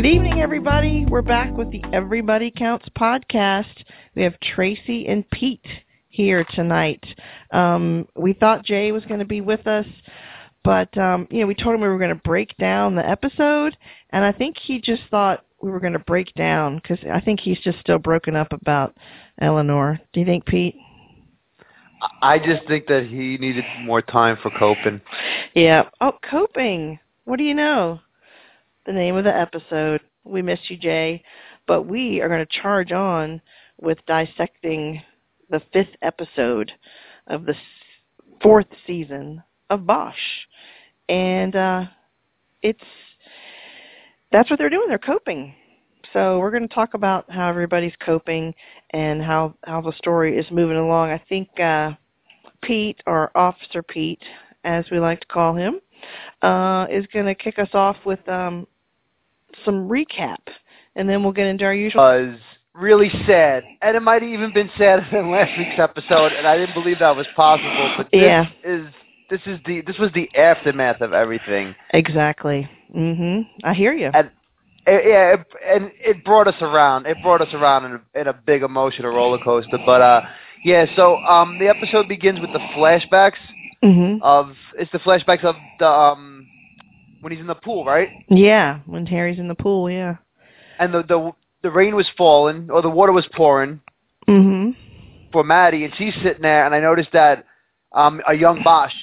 Good evening, everybody. We're back with the Everybody Counts podcast. We have Tracy and Pete here tonight. Um, we thought Jay was going to be with us, but um, you know, we told him we were going to break down the episode, and I think he just thought we were going to break down because I think he's just still broken up about Eleanor. Do you think, Pete? I just think that he needed more time for coping. Yeah. Oh, coping. What do you know? The name of the episode. We miss you, Jay. But we are going to charge on with dissecting the fifth episode of the fourth season of Bosch. And uh it's that's what they're doing. They're coping. So we're going to talk about how everybody's coping and how how the story is moving along. I think uh Pete or Officer Pete, as we like to call him, uh is going to kick us off with um some recap and then we'll get into our usual Was really sad, and it might have even been sadder than last week's episode, and I didn't believe that was possible. But this Yeah. is this is the this was the aftermath of everything, Exactly. Mhm. I hear you. and it, yeah, it, and it brought us around. It brought us around in a, in a big emotional roller coaster. But uh, yeah, so um, the episode begins with the flashbacks Mhm. of it's the flashbacks of the um when he's in the pool, right? Yeah, when Harry's in the pool, yeah. And the the the rain was falling or the water was pouring Mhm. for Maddie, and she's sitting there, and I noticed that um a young Bosch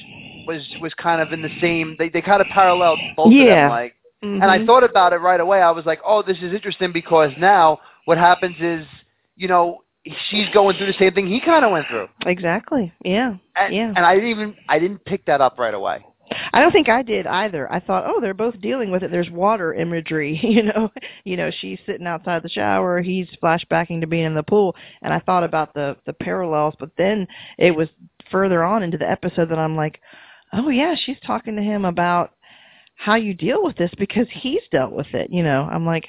was was kind of in the same. They they kind of paralleled both of them, like. Mhm. And I thought about it right away. I was like, oh, this is interesting because now what happens is, you know, she's going through the same thing he kind of went through, Exactly. Yeah. and, Yeah. and I didn't even I didn't pick that up right away. I don't think I did either. I thought, oh, they're both dealing with it. There's water imagery, you know. You know, she's sitting outside the shower, he's flashbacking to being in the pool, and I thought about the the parallels, but then it was further on into the episode that I'm like, oh yeah, she's talking to him about how you deal with this because he's dealt with it, you know. I'm like,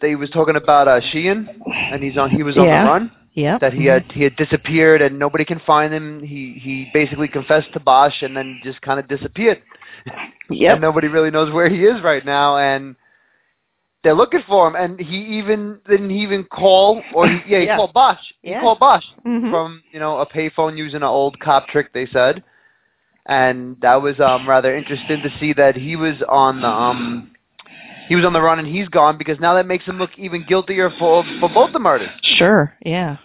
They was talking about uh Sheehan, and he's on he was on Yeah. the run. Yeah. that he had he had disappeared and nobody can find him. He he basically confessed to Bosch and then just kind of disappeared. Yeah. And nobody really knows where he is right now and they're looking for him and he even didn't he even call or he, yeah, he Yeah. called Bosch. He Yeah. called Bosch Mhm. from, you know, a payphone using an old cop trick they said. And that was um rather interesting to see that he was on the um he was on the run and he's gone because now that makes him look even guiltier for for both the murders Sure. Yeah.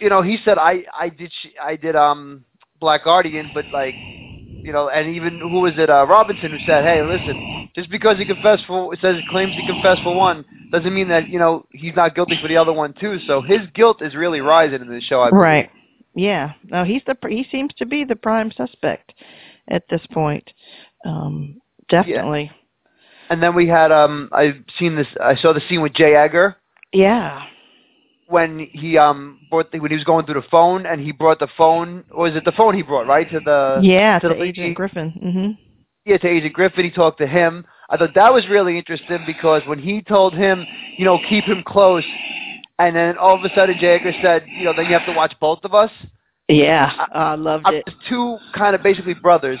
you know, he said I I did I did um Black Guardian, but like you know, and even who was it? Uh, Robinson who said, "Hey, listen, just because he confessed for it says he claims he confessed for one doesn't mean that you know he's not guilty for the other one too. So his guilt is really rising in this show. I believe. Right. Yeah. No, he's the he seems to be the prime suspect at this point. Um definitely. And then we had um I've seen this I saw the scene with J. Edgar Yeah. when he um brought the, when he was going through the phone and he brought the phone or was it the phone he brought right to the Yeah, to to the lady- Agent Griffin. Mhm. yeah, to Agent Griffin. He talked to him. I thought that was really interesting because when he told him, you know, keep him close, and then all of a sudden J. Edgar said, you know, then you have to watch both of us. Yeah. I loved I'm it. two kind of basically brothers,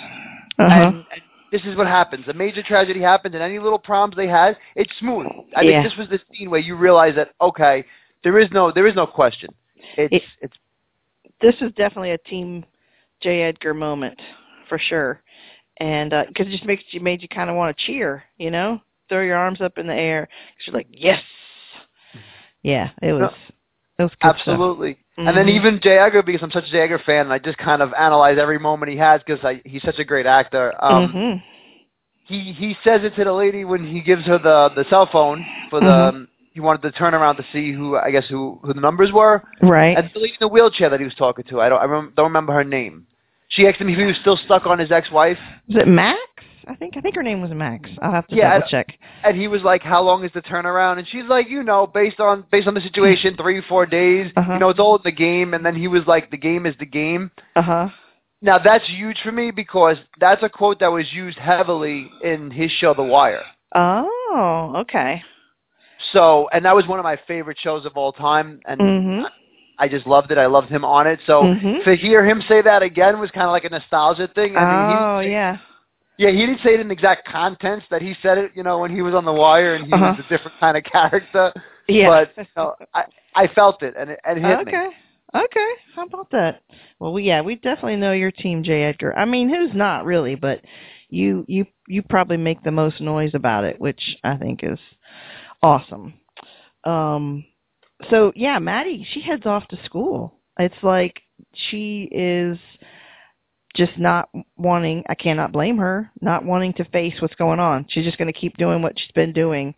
Uh-huh. and, and this is what happens. A major tragedy happens, and any little problems they had, it's smooth. I Yeah. think this was the scene where you realize that okay, there is no there is no question. It's It- it's this is definitely a team J. Edgar moment for sure, and because it just makes you made you kind of want to cheer, you know, throw your arms up in the air. 'cause you're like, yes, yeah, it was, it was. Absolutely. And then Mhm. even J. Edgar, because I'm such a J. Edgar fan, and I just kind of analyze every moment he has because he's such a great actor. Um, Mhm. He he says it to the lady when he gives her the the cell phone for the. Mhm. Um, he wanted to turn around to see who I guess who who the numbers were, Right. and the lady in the wheelchair that he was talking to. I don't I rem- don't remember her name. She asked him if he was still stuck on his ex-wife, Is it Max? I think I think her name was Max. I'll have to Yeah, double check. and he was like, "How long is the turnaround?" And she's like, "You know, based on based on the situation, three four days. Uh-huh. You know, it's all in the game." And then he was like, "The game is the game." Uh huh. Now that's huge for me because that's a quote that was used heavily in his show The Wire. Oh, okay. So, and that was one of my favorite shows of all time, and Mhm. I just loved it. I loved him on it. So Mhm. to hear him say that again was kind of like a nostalgia thing. I mean, Oh, he, yeah. Yeah, he didn't say it in the exact contents that he said it. You know, when he was on the wire and he Uh-huh. was a different kind of character. Yeah. But you know, I I felt it and it, and it hit okay. me. Okay. How about that? Well, we, yeah, we definitely know your team, J. Edgar. I mean, who's not really, but you you you probably make the most noise about it, which I think is awesome. Um so yeah, Maddie, she heads off to school. It's like she is just not wanting I cannot blame her, not wanting to face what's going on. She's just going to keep doing what she's been doing.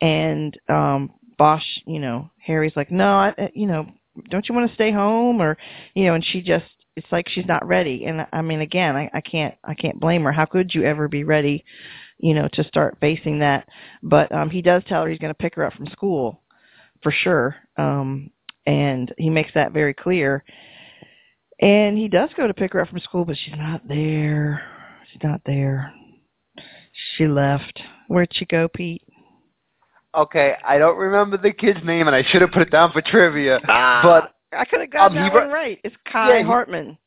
And um Bosch, you know, Harry's like, "No, I you know, don't you want to stay home? Or you know and she just it's like she's not ready. And i mean again i i can't i can't blame her. How could you ever be ready you know to start facing that? But um he does tell her he's going to pick her up from school for sure. Um and he makes that very clear. And he does go to pick her up from school but she's not there. She's not there. She left. Where'd she go pete Okay, I don't remember the kid's name, and I should have put it down for trivia. Ah, but i could have gotten um, he that ru- one right it's kai Yeah, hartman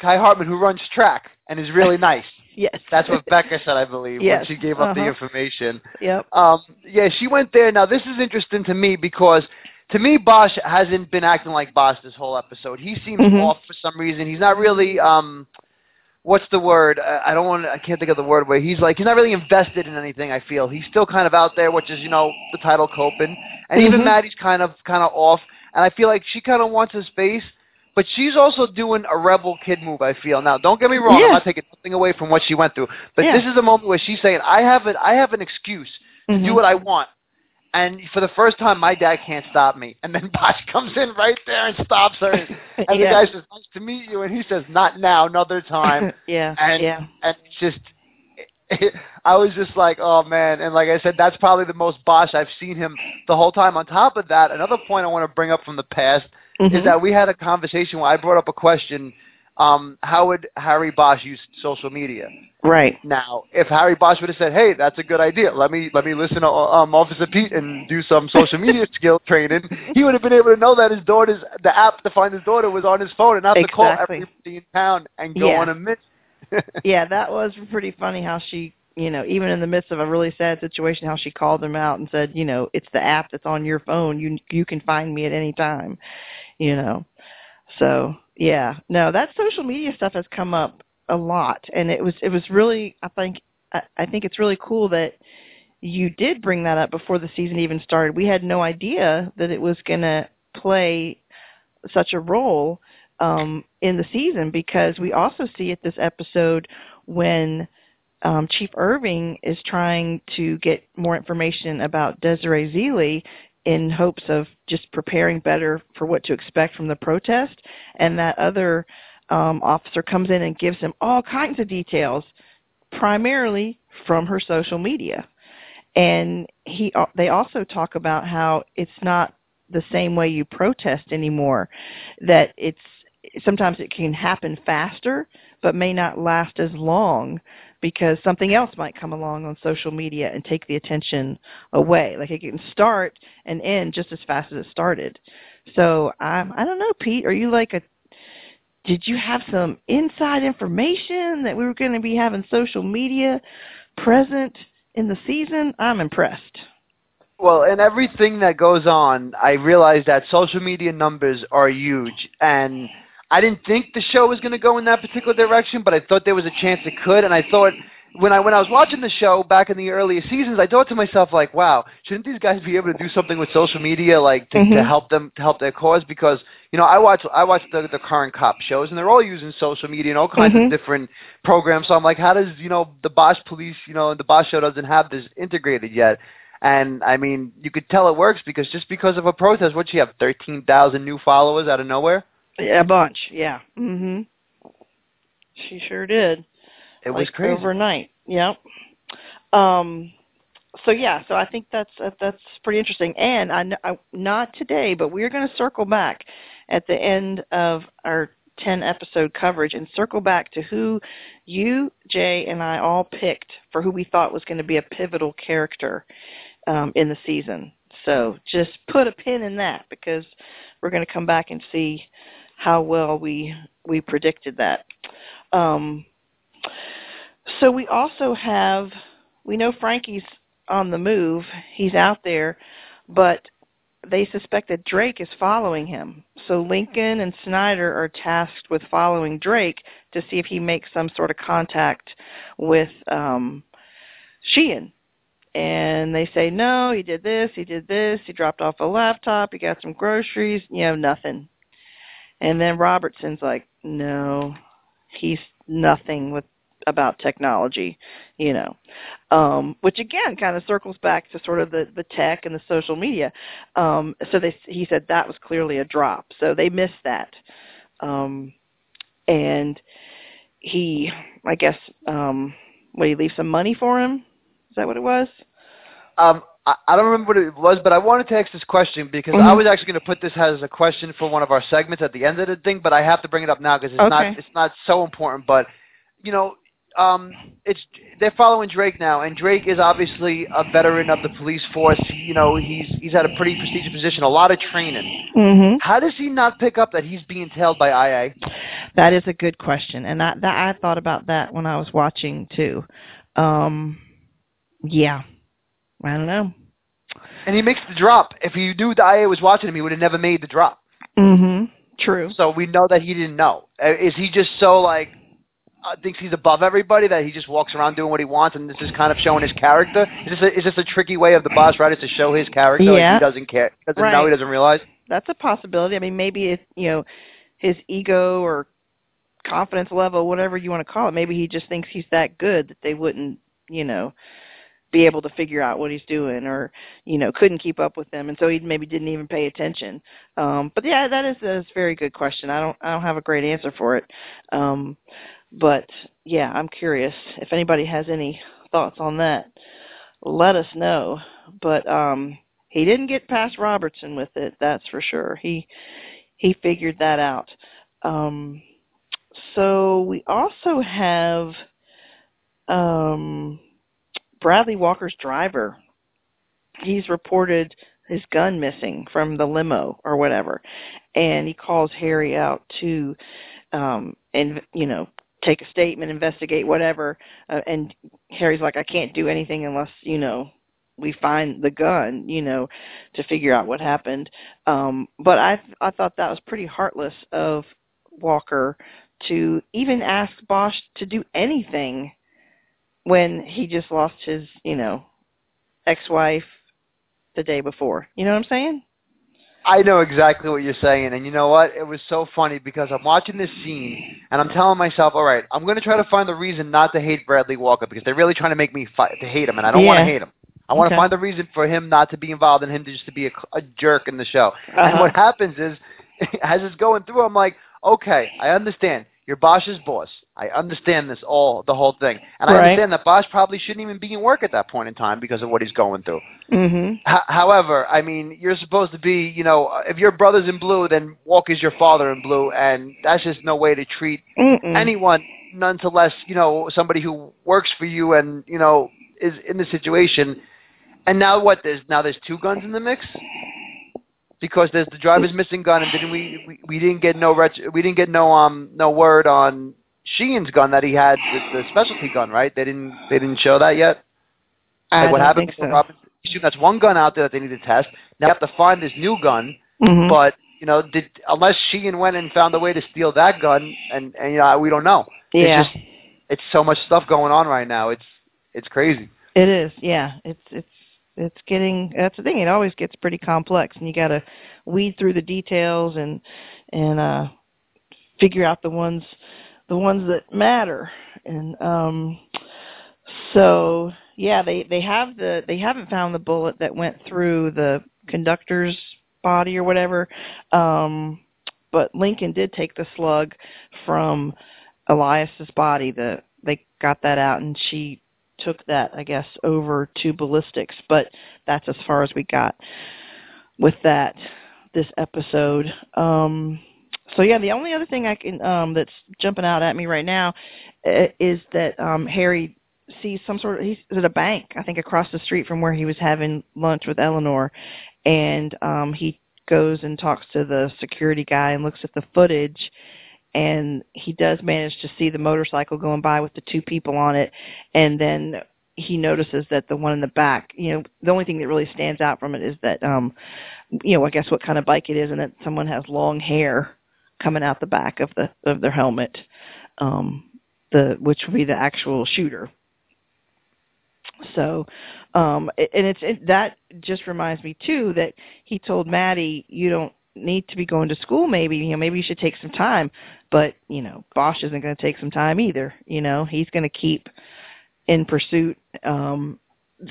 Kai Hartman, who runs track and is really nice. yes That's what Becca said, I believe, Yes, when she gave up the uh-huh. information. yep Um, yeah, she went there. Now, this is interesting to me because, to me, Bosch hasn't been acting like Bosch this whole episode. He seems Mhm. off for some reason. He's not really, um, what's the word? I I don't want. I can't think of the word. Where he's like, he's not really invested in anything. I feel he's still kind of out there, which is, you know, the title coping, and even Mhm. Maddie's kind of kind of off. And I feel like she kind of wants his space. But she's also doing a rebel kid move. I feel now. Don't get me wrong. Yeah. I'm not taking nothing away from what she went through. But Yeah. this is a moment where she's saying, "I have it. I have an excuse to do Mhm. what I want. And for the first time, my dad can't stop me. And then Bosch comes in right there and stops her. And the Yeah. guy says, "Nice to meet you," and he says, "Not now, another time." yeah, And yeah, and it's just, I was just like, "Oh man!" And like I said, that's probably the most Bosch I've seen him the whole time. On top of that, another point I want to bring up from the past is Mhm. that we had a conversation where I brought up a question: um, How would Harry Bosch use social media? right. Now, if Harry Bosch would have said, "Hey, that's a good idea. Let me let me listen to um, Officer Pete and do some social media skill training," he would have been able to know that his daughter's the app to find his daughter was on his phone and not to call Exactly. everybody in town and go Yeah. on a mission. Yeah, that was pretty funny how she, you know, even in the midst of a really sad situation, how she called him out and said, you know, it's the app that's on your phone. You you can find me at any time, you know. So yeah, no, that social media stuff has come up a lot, and it was it was really I think I, I think it's really cool that you did bring that up before the season even started. We had no idea that it was going to play such a role um, in the season because we also see it this episode when um, Chief Irving is trying to get more information about Desiree Zeeley in hopes of just preparing better for what to expect from the protest, and that other um, officer comes in and gives him all kinds of details, primarily from her social media. And he, they also talk about how it's not the same way you protest anymore. That it's sometimes it can happen faster, but may not last as long because something else might come along on social media and take the attention away. Like it can start and end just as fast as it started. So um, I don't know, Pete. Are you like a? Did you have some inside information that we were going to be having social media present in the season? I'm impressed. Well, in everything that goes on, I realize that social media numbers are huge, and I didn't think the show was going to go in that particular direction, but I thought there was a chance it could, and I thought when I when I was watching the show back in the earlier seasons, I thought to myself like, wow, shouldn't these guys be able to do something with social media like to, to Mhm. help them to help their cause? Because you know, I watch I watch the the current cop shows, and they're all using social media and all kinds Mhm. of different programs. So I'm like, how does you know the Bosch police, you know, the Bosch show doesn't have this integrated yet? And I mean, you could tell it works because just because of a protest, what you have thirteen thousand new followers out of nowhere. A bunch. Yeah. Mhm. She sure did. It was like crazy. overnight. Yep. Um. So yeah, so I think that's uh, that's pretty interesting. And I, I not today, but we're going to circle back at the end of our ten episode coverage and circle back to who you, Jay, and I all picked for who we thought was going to be a pivotal character um, in the season. So just put a pin in that because we're going to come back and see how well we we predicted that. Um, So we also have we know Frankie's on the move. He's out there, but they suspect that Drake is following him. So Lincoln and Snyder are tasked with following Drake to see if he makes some sort of contact with um Sheehan. And they say, no, he did this, he did this, he dropped off a laptop, he got some groceries, you know, nothing. And then Robertson's like, no, he's nothing with about technology, you know. Um, which again kind of circles back to sort of the, the tech and the social media. Um, so they he said that was clearly a drop. So they missed that. Um, and he I guess um he leave some money for him? Is that what it was? Um, I, I don't remember what it was, but I wanted to ask this question because Mhm. I was actually going to put this as a question for one of our segments at the end of the thing, but I have to bring it up now because it's not it's not so important. But you know, um, it's they're following Drake now, and Drake is obviously a veteran of the police force. You know, he's he's had a pretty prestigious position, a lot of training. Mhm. How does he not pick up that he's being tailed by IA? That is a good question, and I that I thought about that when I was watching too. Um, yeah, I don't know. And he makes the drop. If he knew the IA was watching him, he would have never made the drop. Mm-hmm. True. So we know that he didn't know. Uh, Is he just so like uh, thinks he's above everybody that he just walks around doing what he wants, and this is kind of showing his character? Is this a, is this a tricky way of the Bosch writers to show his character? Yeah. Like he doesn't care, doesn't know, he doesn't realize. That's a possibility. I mean, maybe it's you know his ego or confidence level, whatever you want to call it. Maybe he just thinks he's that good that they wouldn't, you know, be able to figure out what he's doing, or you know, couldn't keep up with them, and so he maybe didn't even pay attention. Um, but yeah, that is a very good question. I don't, I don't have a great answer for it. Um, but yeah, I'm curious if anybody has any thoughts on that. Let us know. But um, he didn't get past Robertson with it. That's for sure. He he figured that out. Um, so we also have um, Bradley Walker's driver. He's reported his gun missing from the limo or whatever, and he calls Harry out to, um, and you know, take a statement, investigate whatever. Uh, and Harry's like, I can't do anything unless you know we find the gun, you know, to figure out what happened. Um, but I I thought that was pretty heartless of Walker to even ask Bosch to do anything when he just lost his, you know, ex-wife the day before. You know what I'm saying? I know exactly what you're saying, and you know what? It was so funny because I'm watching this scene and I'm telling myself, all right, I'm going to try to find the reason not to hate Bradley Walker because they're really trying to make me fight to hate him, and I don't want to hate him. I want Okay. to find the reason for him not to be involved and him to just to be a, a jerk in the show. And Uh-huh. what happens is, as it's going through, I'm like, okay, I understand. You're Bosch's boss. I understand this all, the whole thing, and I understand that Bosch probably shouldn't even be in work at that point in time because of what he's going through. Mhm. H- however, I mean, you're supposed to be, you know, if your brother's in blue, then Walk Walker's your father in blue, and that's just no way to treat Mm-mm. anyone, none to less, you know, somebody who works for you and you know is in the situation. And now what? There's now there's two guns in the mix because there's the driver's missing gun, and didn't we, we we didn't get no ret- we didn't get no um no word on Sheehan's gun that he had the, specialty gun, right? They didn't they didn't show that yet. I Like what happened think so. Robinson? That's one gun out there that they need to test. Now they have to find this new gun, Mhm. but you know, did unless Sheehan went and found a way to steal that gun, and and you know, we don't know. yeah. It's just it's so much stuff going on right now. It's it's crazy. It is, yeah. It's it's it's getting that's the thing. It always gets pretty complex, and you got to weed through the details and and uh figure out the ones the ones that matter. And um so yeah, they they have the they haven't found the bullet that went through the conductor's body or whatever. Um but Lincoln did take the slug from Elias's body. The they got that out, and she took that, I guess, over to ballistics. But that's as far as we got with that this episode. Um, so yeah, the only other thing I can um, that's jumping out at me right now uh, is that um, Harry sees some sort of he's at a bank, I think, across the street from where he was having lunch with Eleanor, and um, he goes and talks to the security guy and looks at the footage and he does manage to see the motorcycle going by with the two people on it, and then he notices that the one in the back, you know, the only thing that really stands out from it is that, um, you know, I guess what kind of bike it is, and that someone has long hair coming out the back of the of their helmet, um, the which would be the actual shooter. So, um, and it's it, that just reminds me too that he told Maddie, you don't need to be going to school. Maybe you know, maybe you should take some time. But you know, Bosch isn't going to take some time either. You know, he's going to keep in pursuit. Um,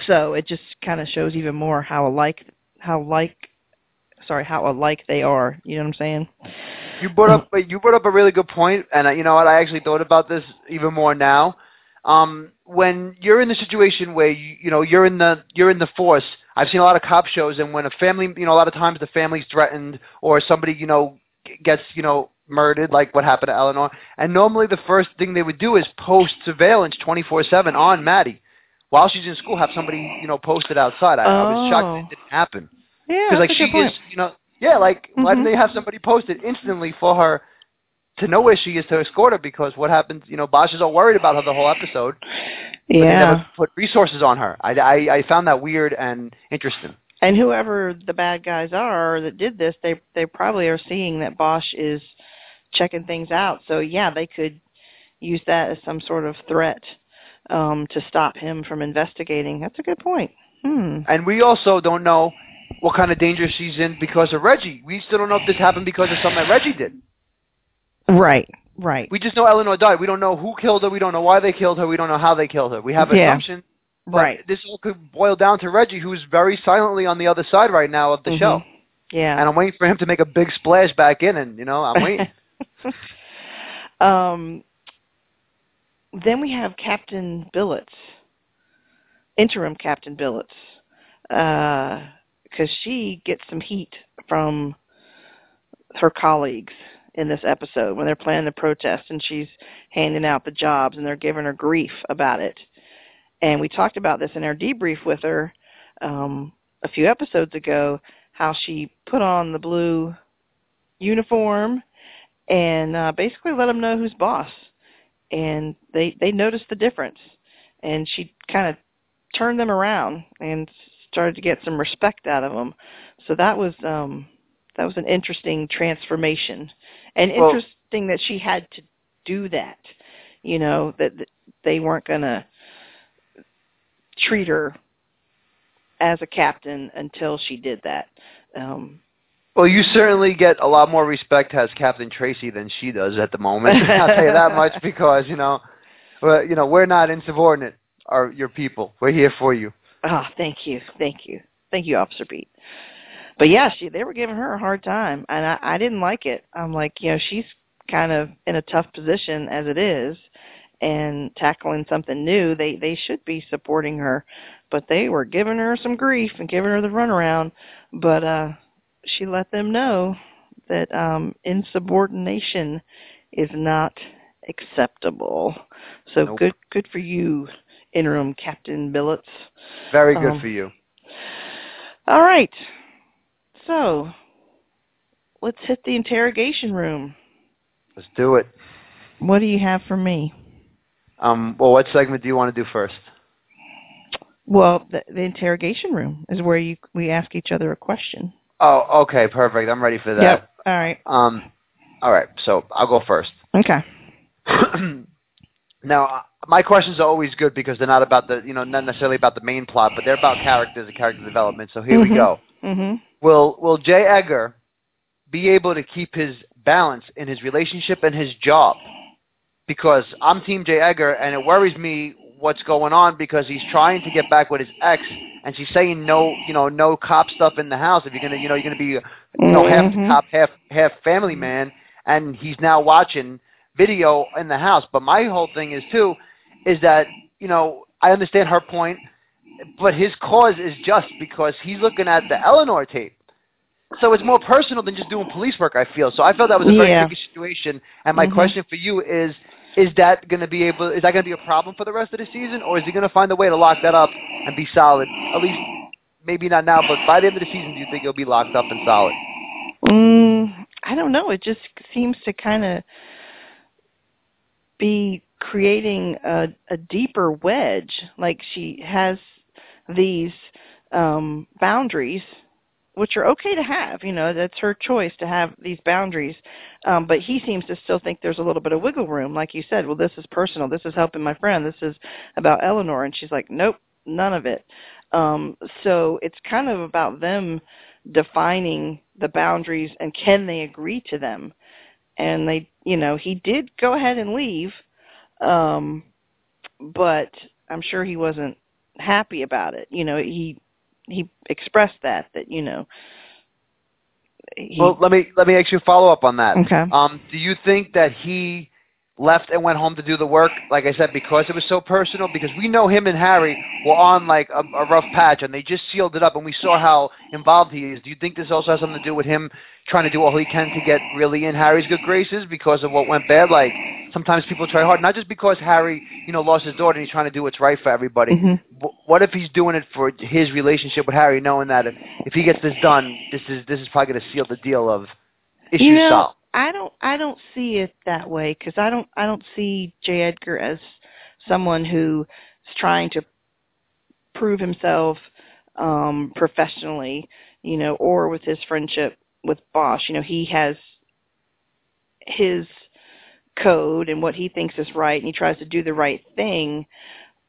so it just kind of shows even more how alike how like sorry how alike they are. You know what I'm saying? You brought up you brought up a really good point, and you know what? I actually thought about this even more now. Um, when you're in the situation where you, you know you're in the you're in the force, I've seen a lot of cop shows, and when a family, you know, a lot of times the family's threatened or somebody, you know, gets you know murdered, like what happened to Eleanor. And normally the first thing they would do is post surveillance 24/7 on Maddie while she's in school. Have somebody you know posted outside. I, oh. I was shocked it didn't happen. Yeah, because like she good is, you know, yeah, like Mm-hmm. why didn't they have somebody posted instantly for her to know where she is to escort her? Because what happens, you know, Bosch is all worried about her the whole episode. But they Yeah. never put resources on her. I, I I found that weird and interesting. and whoever the bad guys are that did this, they they probably are seeing that Bosch is checking things out. So yeah, they could use that as some sort of threat um to stop him from investigating. That's a good point. Hmm. And we also don't know what kind of danger she's in because of Reggie. We still don't know if this happened because of something that Reggie did. Right. Right. We just know Eleanor died. We don't know who killed her. We don't know why they killed her. We don't know how they killed her. We have Yeah. assumptions. Right. This all could boil down to Reggie, who's very silently on the other side right now of the Mhm. show. Yeah. And I'm waiting for him to make a big splash back in, and you know, I'm waiting. um, then we have Captain Billets, interim Captain Billets, because she gets some heat from her colleagues in this episode when they're planning the protest, and she's handing out the jobs, and they're giving her grief about it. And we talked about this in our debrief with her um, a few episodes ago, how she put on the blue uniform and uh, basically let them know who's boss. And they they noticed the difference, and she kind of turned them around and started to get some respect out of them. So that was um that was an interesting transformation, and Well- interesting that she had to do that. You know that, they weren't gonna treat her as a captain until she did that. Um, Well, you certainly get a lot more respect as Captain Tracy than she does at the moment. I'll tell you that much because you know, well, you know, we're not insubordinate. Are your people? We're here for you. Ah, thank you, thank you, thank you, Officer Pete. But yeah, she they were giving her a hard time, and I, I didn't like it. I'm like, you know, she's kind of in a tough position as it is, and tackling something new. They they should be supporting her, but they were giving her some grief and giving her the runaround. But uh, she let them know that um, insubordination is not acceptable. So Nope. good good for you, interim Captain Billets. Very good Um, for you. All right. So, let's hit the interrogation room. Let's do it. What do you have for me? Um, well, what segment do you want to do first? Well, the, the interrogation room is where you we ask each other a question. Oh, okay, perfect. I'm ready for that. Yep. All right. Um, all right. So I'll go first. Okay. now, my questions are always good because they're not about the, you know, not necessarily about the main plot, but they're about characters and character development. So here we Mhm. go. Mhm. Will Will J. Edgar be able to keep his balance in his relationship and his job? Because I'm Team J. Edgar, and it worries me what's going on because he's trying to get back with his ex, and she's saying no, you know, no cop stuff in the house. If you're gonna, you know, you're gonna be, you know, half Mhm. cop, half half family man, and he's now watching video in the house. But my whole thing is too, is that you know I understand her point, but his cause is just because he's looking at the Eleanor tape. So it's more personal than just doing police work. I feel so. I felt that was a very Yeah. tricky situation. And my Mhm. question for you is: Is that going to be able? Is that going to be a problem for the rest of the season, or is he going to find a way to lock that up and be solid? At least, maybe not now, but by the end of the season, do you think he'll be locked up and solid? Mm, I don't know. It just seems to kind of be creating a, a deeper wedge. Like she has these um boundaries which are okay to have you know that's her choice to have these boundaries. Um but he seems to still think there's a little bit of wiggle room. Like you said well this is personal. This is helping my friend. This is about eleanor. And she's like nope none of it. Um so it's kind of about them defining the boundaries and can they agree to them? And they you know he did go ahead and leave um but i'm sure he wasn't happy about it you know he he expressed that that you know he, well, let me let me actually follow up on that. okay Um, do you think that he left and went home to do the work, like I said, because it was so personal? Because we know him and Harry were on like a, a rough patch, and they just sealed it up, and we saw how involved he is. Do you think this also has something to do with him trying to do all he can to get really in Harry's good graces because of what went bad? Like sometimes people try hard, not just because Harry, you know, lost his daughter and he's trying to do what's right for everybody. Mhm. Wh- What if he's doing it for his relationship with Harry, knowing that if, if he gets this done, this is this is probably going to seal the deal of issues you know, solved. I don't I don't see it that way because I don't I don't see J. Edgar as someone who is trying to prove himself um professionally, you know, or with his friendship with Bosch. You know, he has his code and what he thinks is right and he tries to do the right thing,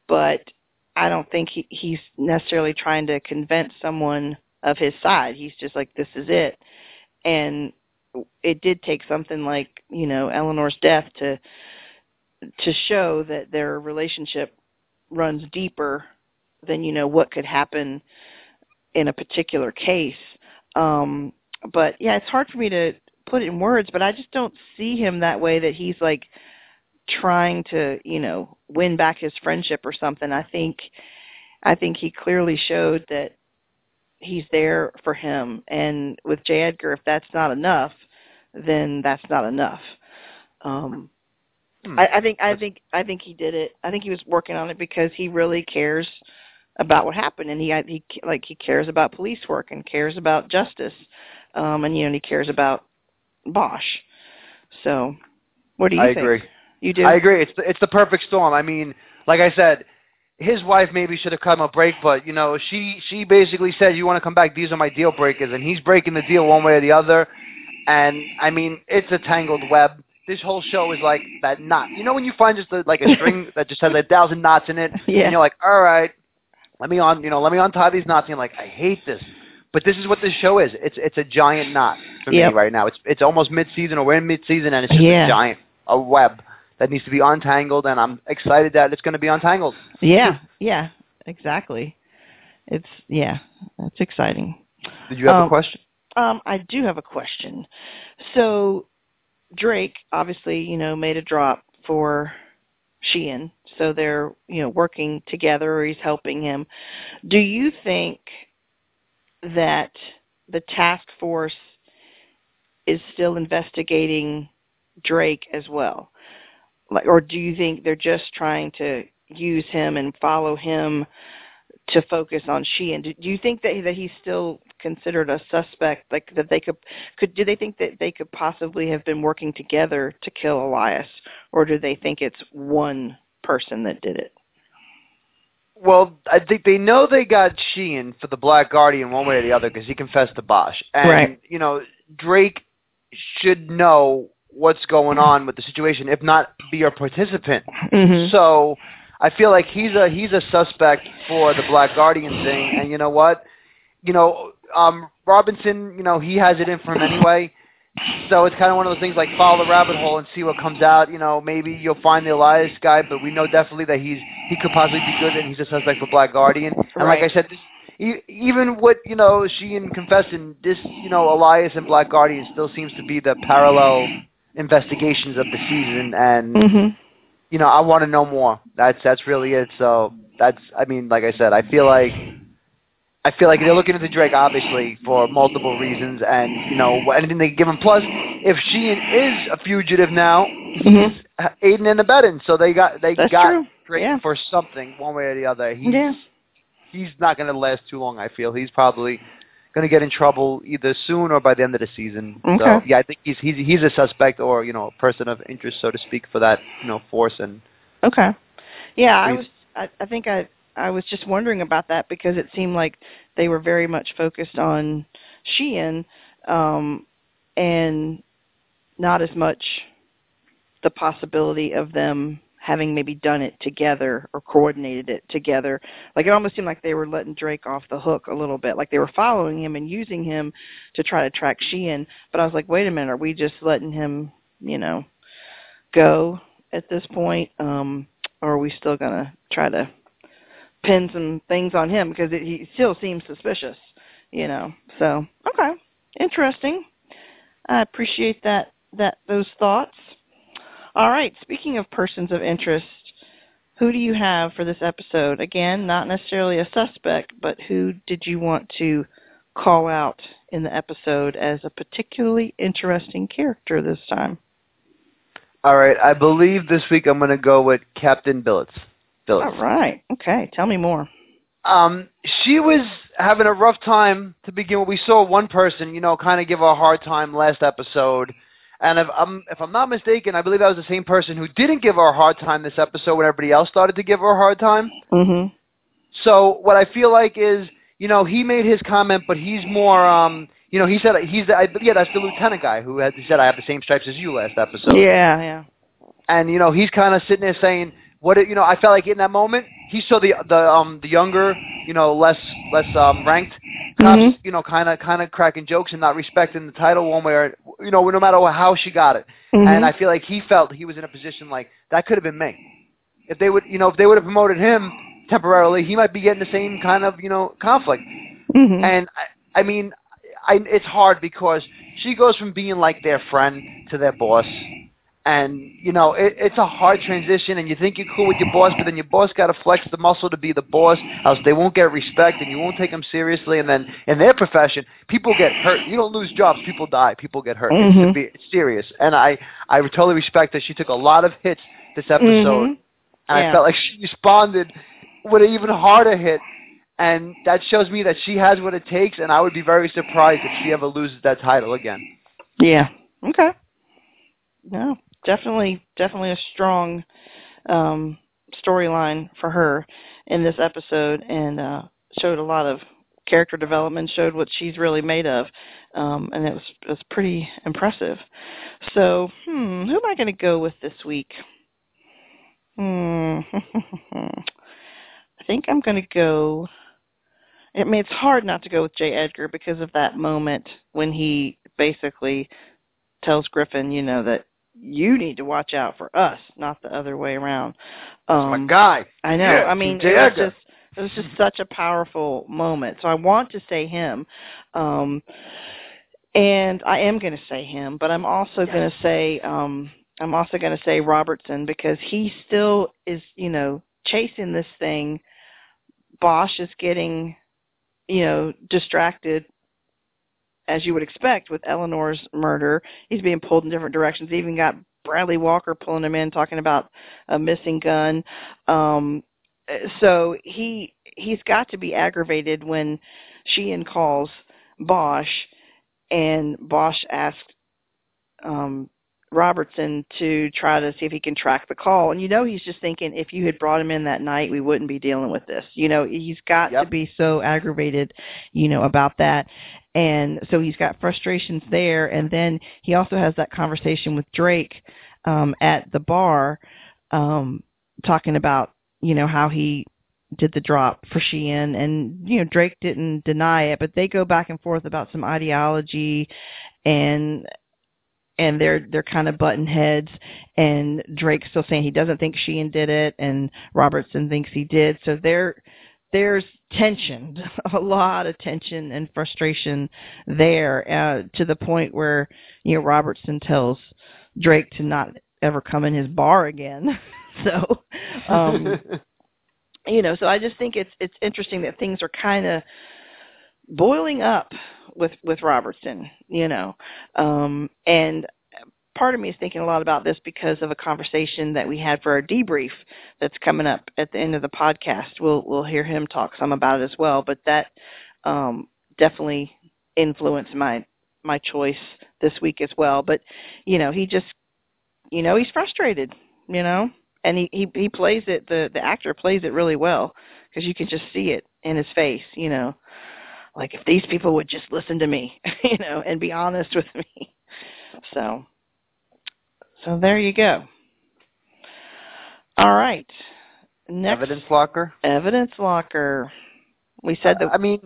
but I don't think he he's necessarily trying to convince someone of his side. He's just like this is it. And it did take something like you know Eleanor's death to to show that their relationship runs deeper than you know what could happen in a particular case. Um but yeah it's hard for me to put it in words but I just don't see him that way that he's like trying to you know win back his friendship or something. I think I think he clearly showed that he's there for him. And with J. Edgar if that's not enough then that's not enough um Hmm. I, I think I think I think he did it. I think he was working on it because he really cares about what happened, and he he like he cares about police work and cares about justice, um, and you know and he cares about Bosch. So, what do you think? I think? agree. You do? I agree. It's the, it's the perfect storm. I mean, like I said, his wife maybe should have cut him a break, but you know, she she basically said, "You want to come back? These are my deal breakers," and he's breaking the deal one way or the other. And I mean, it's a tangled web. This whole show is like that knot. You know when you find just a, like a string that just has a thousand knots in it, Yeah. and you're like, "All right, let me on, you know, let me untie these knots." And I'm like, "I hate this," but this is what this show is. It's it's a giant knot for Yep. me right now. It's it's almost mid season or we're in mid season, and it's just Yeah. a giant a web that needs to be untangled, and I'm excited that it's going to be untangled. yeah, yeah, exactly. It's yeah, that's exciting. Did you have Um, a question? Um, I do have a question. So Drake obviously, you know, made a drop for Sheehan, so they're, you know, working together or he's helping him. Do you think that the task force is still investigating Drake as well? Like or do you think they're just trying to use him and follow him to focus on Sheehan. Do, do you think that that he's still considered a suspect? Like that they could could do they think that they could possibly have been working together to kill Elias, or do they think it's one person that did it? Well, I think they know they got Sheehan for the Black Guardian one way or the other because he confessed to Bosch, and Right. you know Drake should know what's going on with the situation, if not be a participant. Mm-hmm. So I feel like he's a he's a suspect for the Black Guardian thing, and you know what? You know, um, Robinson, you know, he has it in for him anyway. So it's kind of one of those things like follow the rabbit hole and see what comes out. You know, maybe you'll find the Elias guy, but we know definitely that he's he could possibly be good, and he's a suspect for Black Guardian. And like I said, this, even with you know Sheehan confessing this, you know, Elias and Black Guardian still seems to be the parallel investigations of the season, and mm-hmm. You know, I want to know more. That's that's really it. So that's, I mean, like I said, I feel like, I feel like they're looking into Drake obviously for multiple reasons, and you know, anything they can give him. Plus, if Sheehan is a fugitive now, he's Mhm. aiding and abetting. So they got they That's got true. Drake Yeah. for something, one way or the other. He's Yeah. he's not going to last too long. I feel he's probably going to get in trouble either soon or by the end of the season. Okay. So yeah, I think he's he's he's a suspect or you know a person of interest, so to speak, for that you know force and. Okay. Yeah, I was. I, I think I I was just wondering about that because it seemed like they were very much focused on Sheehan, um, and not as much the possibility of them having maybe done it together or coordinated it together. Like it almost seemed like they were letting Drake off the hook a little bit. Like they were following him and using him to try to track Sheehan. But I was like, wait a minute, are we just letting him, you know, go at this point? Um, or are we still gonna try to pin some things on him because it, he still seems suspicious, you know? So okay, interesting. I appreciate that that those thoughts. All right. Speaking of persons of interest, who do you have for this episode? Again, not necessarily a suspect, but who did you want to call out in the episode as a particularly interesting character this time? All right, I believe this week I'm going to go with Captain Billets. Billets. All right. Okay. Tell me more. Um, she was having a rough time to begin with. We saw one person, you know, kind of give her a hard time last episode. And if I'm if I'm not mistaken, I believe that was the same person who didn't give her a hard time this episode when everybody else started to give her a hard time. Mhm. So what I feel like is, you know, he made his comment, but he's more, um, you know, he said he's the, I, yeah, that's the lieutenant guy who had, he said I have the same stripes as you last episode. Yeah, yeah. and you know he's kind of sitting there saying what you know I felt like in that moment he saw the the um the younger you know less less um ranked cops Mhm. you know kind of kind of cracking jokes and not respecting the title one way or you know no matter how she got it Mhm. and I feel like he felt he was in a position like that could have been me if they would you know if they would have promoted him temporarily he might be getting the same kind of you know conflict Mhm. and I, I mean, I, it's hard because she goes from being like their friend to their boss, and you know it, it's a hard transition. And you think you're cool with your boss, but then your boss got to flex the muscle to be the boss, else they won't get respect, and you won't take them seriously. And then in their profession, people get hurt. You don't lose jobs, people die, people get hurt. It's, Mhm. severe, it's serious, and I I totally respect that she took a lot of hits this episode, Mhm. and Yeah. I felt like she responded with an even harder hit. And that shows me that she has what it takes, and I would be very surprised if she ever loses that title again. Yeah. Okay. No, definitely, definitely a strong um, storyline for her in this episode, and uh, showed a lot of character development. Showed what she's really made of, um, and it was it was pretty impressive. So, hmm, who am I going to go with this week? Hmm. I think I'm going to go. I mean, it's hard not to go with J. Edgar because of that moment when he basically tells Griffin, you know, that you need to watch out for us, not the other way around. Um, my guy. I know. Yeah, I mean, it was just it was just such a powerful moment. So I want to say him. Um and I am going to say him, but I'm also going to say um I'm also going to say Robertson because he still is, you know, chasing this thing. Bosch is getting, you know, distracted as you would expect with Eleanor's murder. He's being pulled in different directions. He even got Bradley Walker pulling him in, talking about a missing gun. Um, so he he's got to be aggravated when Sheehan calls Bosch, and Bosch asks um, Robertson to try to see if he can track the call. And you know he's just thinking if you had brought him in that night, we wouldn't be dealing with this. You know he's got Yep. to be so aggravated, you know, about that. And so he's got frustrations there. And then he also has that conversation with Drake um, at the bar, um, talking about you know how he did the drop for Sheehan, and you know Drake didn't deny it, but they go back and forth about some ideology, and and they're they're kind of button heads, and Drake's still saying he doesn't think Sheehan did it, and Robertson thinks he did. So there there's tension, a lot of tension and frustration there, uh, to the point where you know Robertson tells Drake to not ever come in his bar again. so um you know so i just think it's it's interesting that things are kind of boiling up with with robertson you know um and part of me is thinking a lot about this because of a conversation that we had for our debrief that's coming up at the end of the podcast we'll we'll hear him talk some about it as well but that um definitely influenced my my choice this week as well. But you know, he just you know he's frustrated. You know, and he he he plays it. The the actor plays it really well because you can just see it in his face. You know, like if these people would just listen to me, you know, and be honest with me. So, so there you go. All right. Next Evidence locker. evidence locker. We said that I mean,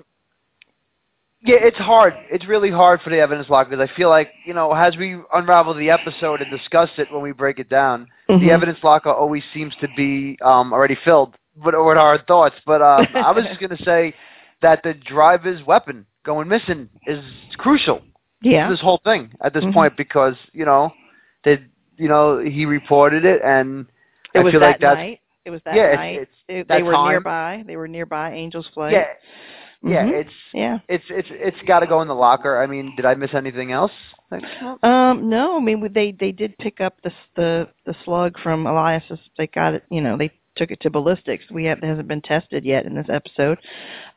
yeah, it's hard. It's really hard for the evidence locker because I feel like you know, as we unravel the episode and discuss it when we break it down, Mhm. the evidence locker always seems to be um, already filled with, with our thoughts. But um, I was just gonna say that the driver's weapon going missing is crucial yeah. to this whole thing at this Mhm. point because you know, they you know he reported it and it I was feel that like that's night. It was that yeah, it's- night. it's They- that they were time. nearby. They were nearby Angel's Flight. yeah yeah Mhm. it's yeah. it's it's it's got to go in the locker. I mean, did I miss anything else? Um, no, I mean they they did pick up the the the slug from Elias's. They got it, you know, they took it to ballistics. We have it hasn't been tested yet in this episode,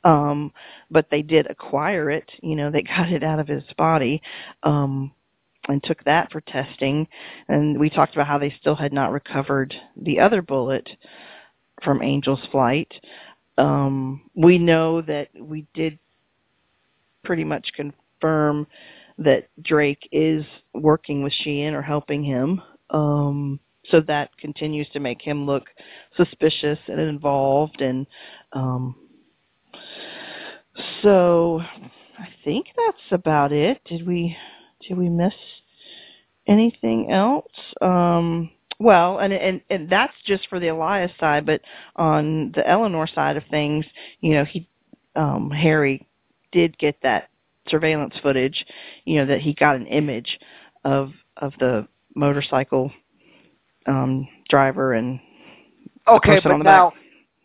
um, but they did acquire it. You know, they got it out of his body, um, and took that for testing. And we talked about how they still had not recovered the other bullet from Angel's flight. Um, we know that we did pretty much confirm that Drake is working with Sheehan or helping him. Um, so that continues to make him look suspicious and involved and um so I think that's about it. Did we did we miss anything else? Um well, and and and that's just for the Elias side, but on the Eleanor side of things, you know, he um Harry did get that surveillance footage, you know, that he got an image of of the motorcycle um driver and Okay, but now back.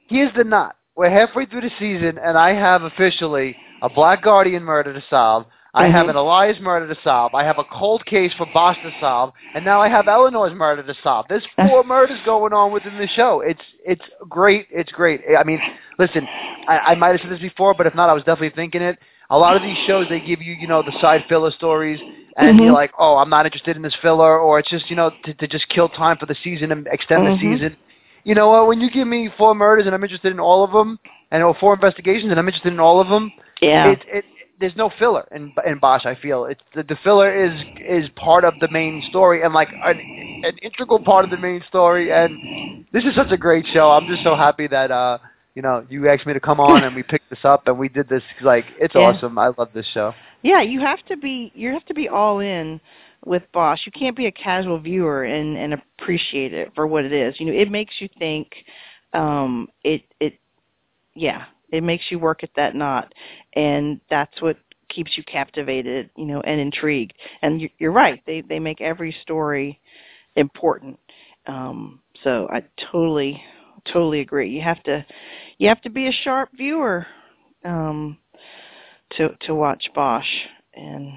here's the knot. We're halfway through the season, and I have officially a Black Guardian murder to solve. I have Mhm. an Elias murder to solve. I have a cold case for Bosch to solve, and now I have Eleanor's murder to solve. There's four murders going on within the show. It's it's great. It's great. I mean, listen, I, I might have said this before, but if not, I was definitely thinking it. A lot of these shows they give you, you know, the side filler stories, and Mhm. you're like, oh, I'm not interested in this filler, or it's just, you know, to, to just kill time for the season and extend Mhm. the season. You know what? When you give me four murders and I'm interested in all of them, and or four investigations and I'm interested in all of them, Yeah. it, it there's no filler in in Bosch. I feel it's the, the filler is is part of the main story and like an, an integral part of the main story. And this is such a great show. I'm just so happy that uh you know you asked me to come on and we picked this up and we did this. Like it's Yeah. awesome. I love this show. Yeah, you have to be you have to be all in with Bosch. You can't be a casual viewer and and appreciate it for what it is. You know, it makes you think um it it yeah, it makes you work at that knot and that's what keeps you captivated, you know, and intrigued. And you you're right. They they make every story important. Um so I totally totally agree. You have to you have to be a sharp viewer um to to watch Bosch. And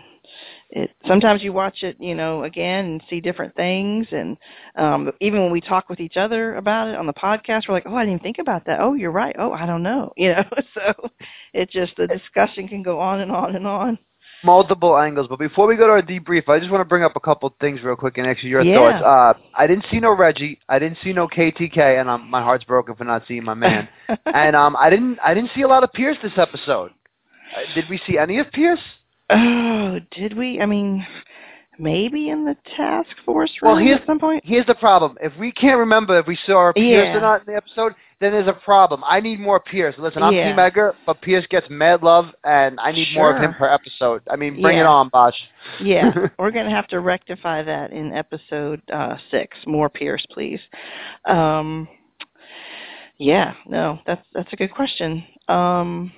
it sometimes you watch it you know again and see different things. And um even when we talk with each other about it on the podcast we're like oh I didn't think about that. Oh you're right. Oh I don't know. You know so it just the discussion can go on and on and on multiple angles. But before we go to our debrief, I just want to bring up a couple things real quick and actually you your Yeah. thoughts. Uh, I didn't see no Reggie. I didn't see no KTK, and um, my heart's broken for not seeing my man. and um, I didn't I didn't see a lot of Pierce this episode. Uh, did we see any of Pierce? oh did we I mean maybe in the task force Well, here's- at some point Here's the problem. If we can't remember if we saw Pierce Yeah. or not in the episode, then there's a problem. I need more Pierce. Listen, I'm Yeah. Team Edgar, but Pierce gets mad love, and I need more of him per episode. I mean, bring it on, Bosch. Yeah, we're going to have to rectify that in episode uh, six. More Pierce, please. Um, yeah, no, that's that's a good question. Um,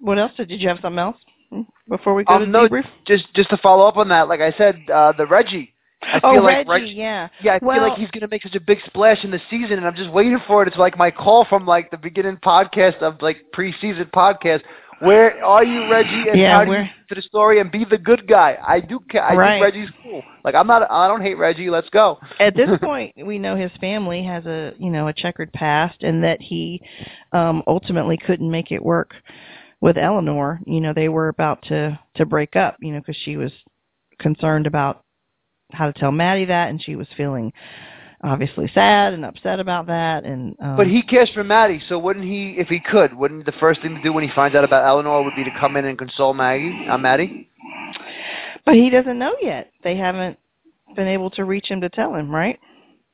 what else? Did you have something else hmm, before we go Um, to no, debrief? just just to follow up on that, like I said, uh, the Reggie. I feel oh, like Reggie, yeah. Yeah, I feel like he's gonna make such a big splash in the season, and I'm just waiting for it. It's like my call from like the beginning podcast of like preseason podcast. Where are you, Reggie? And Yeah, how do you where- to the story and be the good guy? I do. I Right. think Reggie's cool. Like I'm not. I don't hate Reggie. Let's go. At this point, we know his family has a you know a checkered past, and that he um, ultimately couldn't make it work with Eleanor, you know, they were about to to break up, you know, because she was concerned about how to tell Maddie that, and she was feeling obviously sad and upset about that. And um, But he cares for Maddie, so wouldn't he, if he could, wouldn't the first thing to do when he finds out about Eleanor would be to come in and console Maggie, uh, Maddie? but he doesn't know yet. They haven't been able to reach him to tell him, right?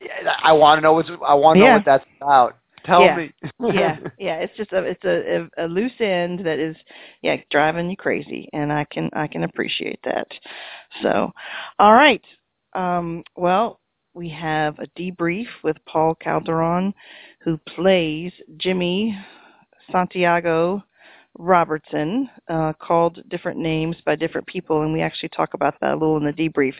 Yeah, I want to know what's. I want to know what that's about. Tell Yeah. me. yeah, yeah. It's just a it's a, a a loose end that is yeah driving you crazy, and I can I can appreciate that. So, all right. Um, well, we have a debrief with Paul Calderon, who plays Jimmy Santiago Robertson, uh, called different names by different people, and we actually talk about that a little in the debrief.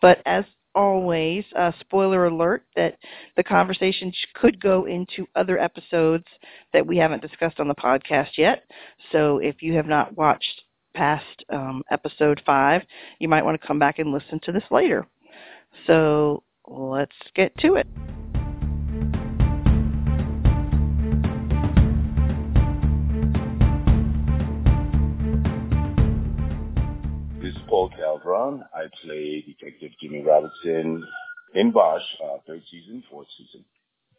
But as always, uh, spoiler alert that the conversation could go into other episodes that we haven't discussed on the podcast yet. So if you have not watched past um, episode five, you might want to come back and listen to this later. So let's get to it. This is Paul Calderon. I play Detective Jimmy Robertson in Bosch, uh, third season, fourth season.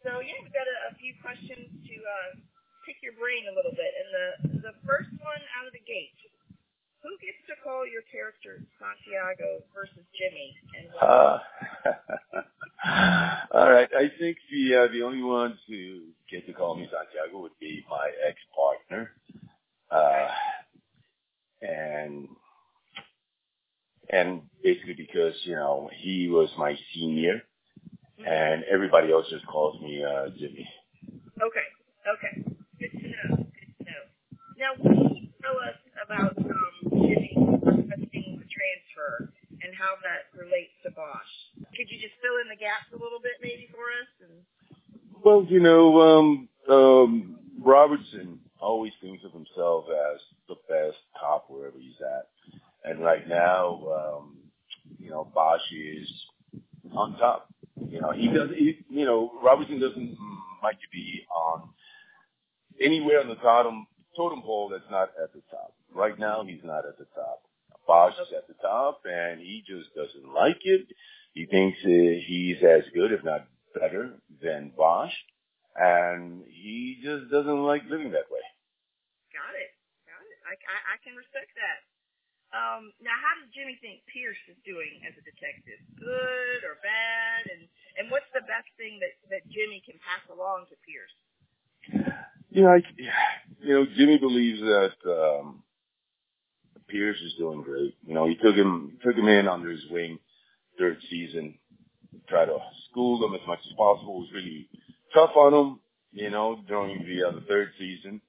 So yeah, we've got a, a few questions to uh, pick your brain a little bit. And the the first one out of the gate, who gets to call your character Santiago versus Jimmy? And why? Uh, all right. I think the uh, the only ones who get to call me Santiago would be my ex partner, uh, and and basically because you know he was my senior, and everybody else just calls me uh, Jimmy. Okay, okay, good to know. Good to know. Now, what can you tell us about um, Jimmy requesting the transfer and how that relates to Bosch? Could you just fill in the gaps a little bit, maybe, for us? And Well, you know, um, um, Robertson always thinks of himself as the best cop wherever he's at. And right now, um, you know, Bosch is on top. You know, he does, he, you know, Robertson doesn't like to be on anywhere on the totem, totem pole that's not at the top. Right now, he's not at the top. Bosch is at the top and he just doesn't like it. He thinks uh, he's as good, if not better, than Bosch. And he just doesn't like living that way. got it, got it. I, I, I can respect that. Um, now, how does Jimmy think Pierce is doing as a detective? Good or bad? And and what's the best thing that that Jimmy can pass along to Pierce? You know, I, you know, Jimmy believes that um, Pierce is doing great. You know, he took him took him in under his wing third season, tried to school them as much as possible. Was really tough on them, you know, during the uh, the third season,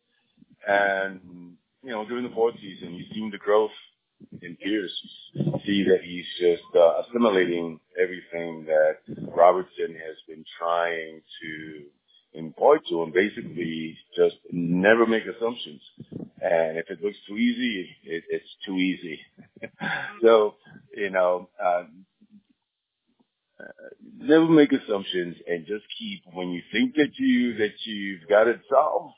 and you know, during the fourth season, you've seen the growth in Pierce. You see that he's just uh, assimilating everything that Robertson has been trying to impart to him. Basically, just never make assumptions. And if it looks too easy, it, it's too easy. so, you know, uh, never make assumptions and just keep when you think that you that you've got it solved,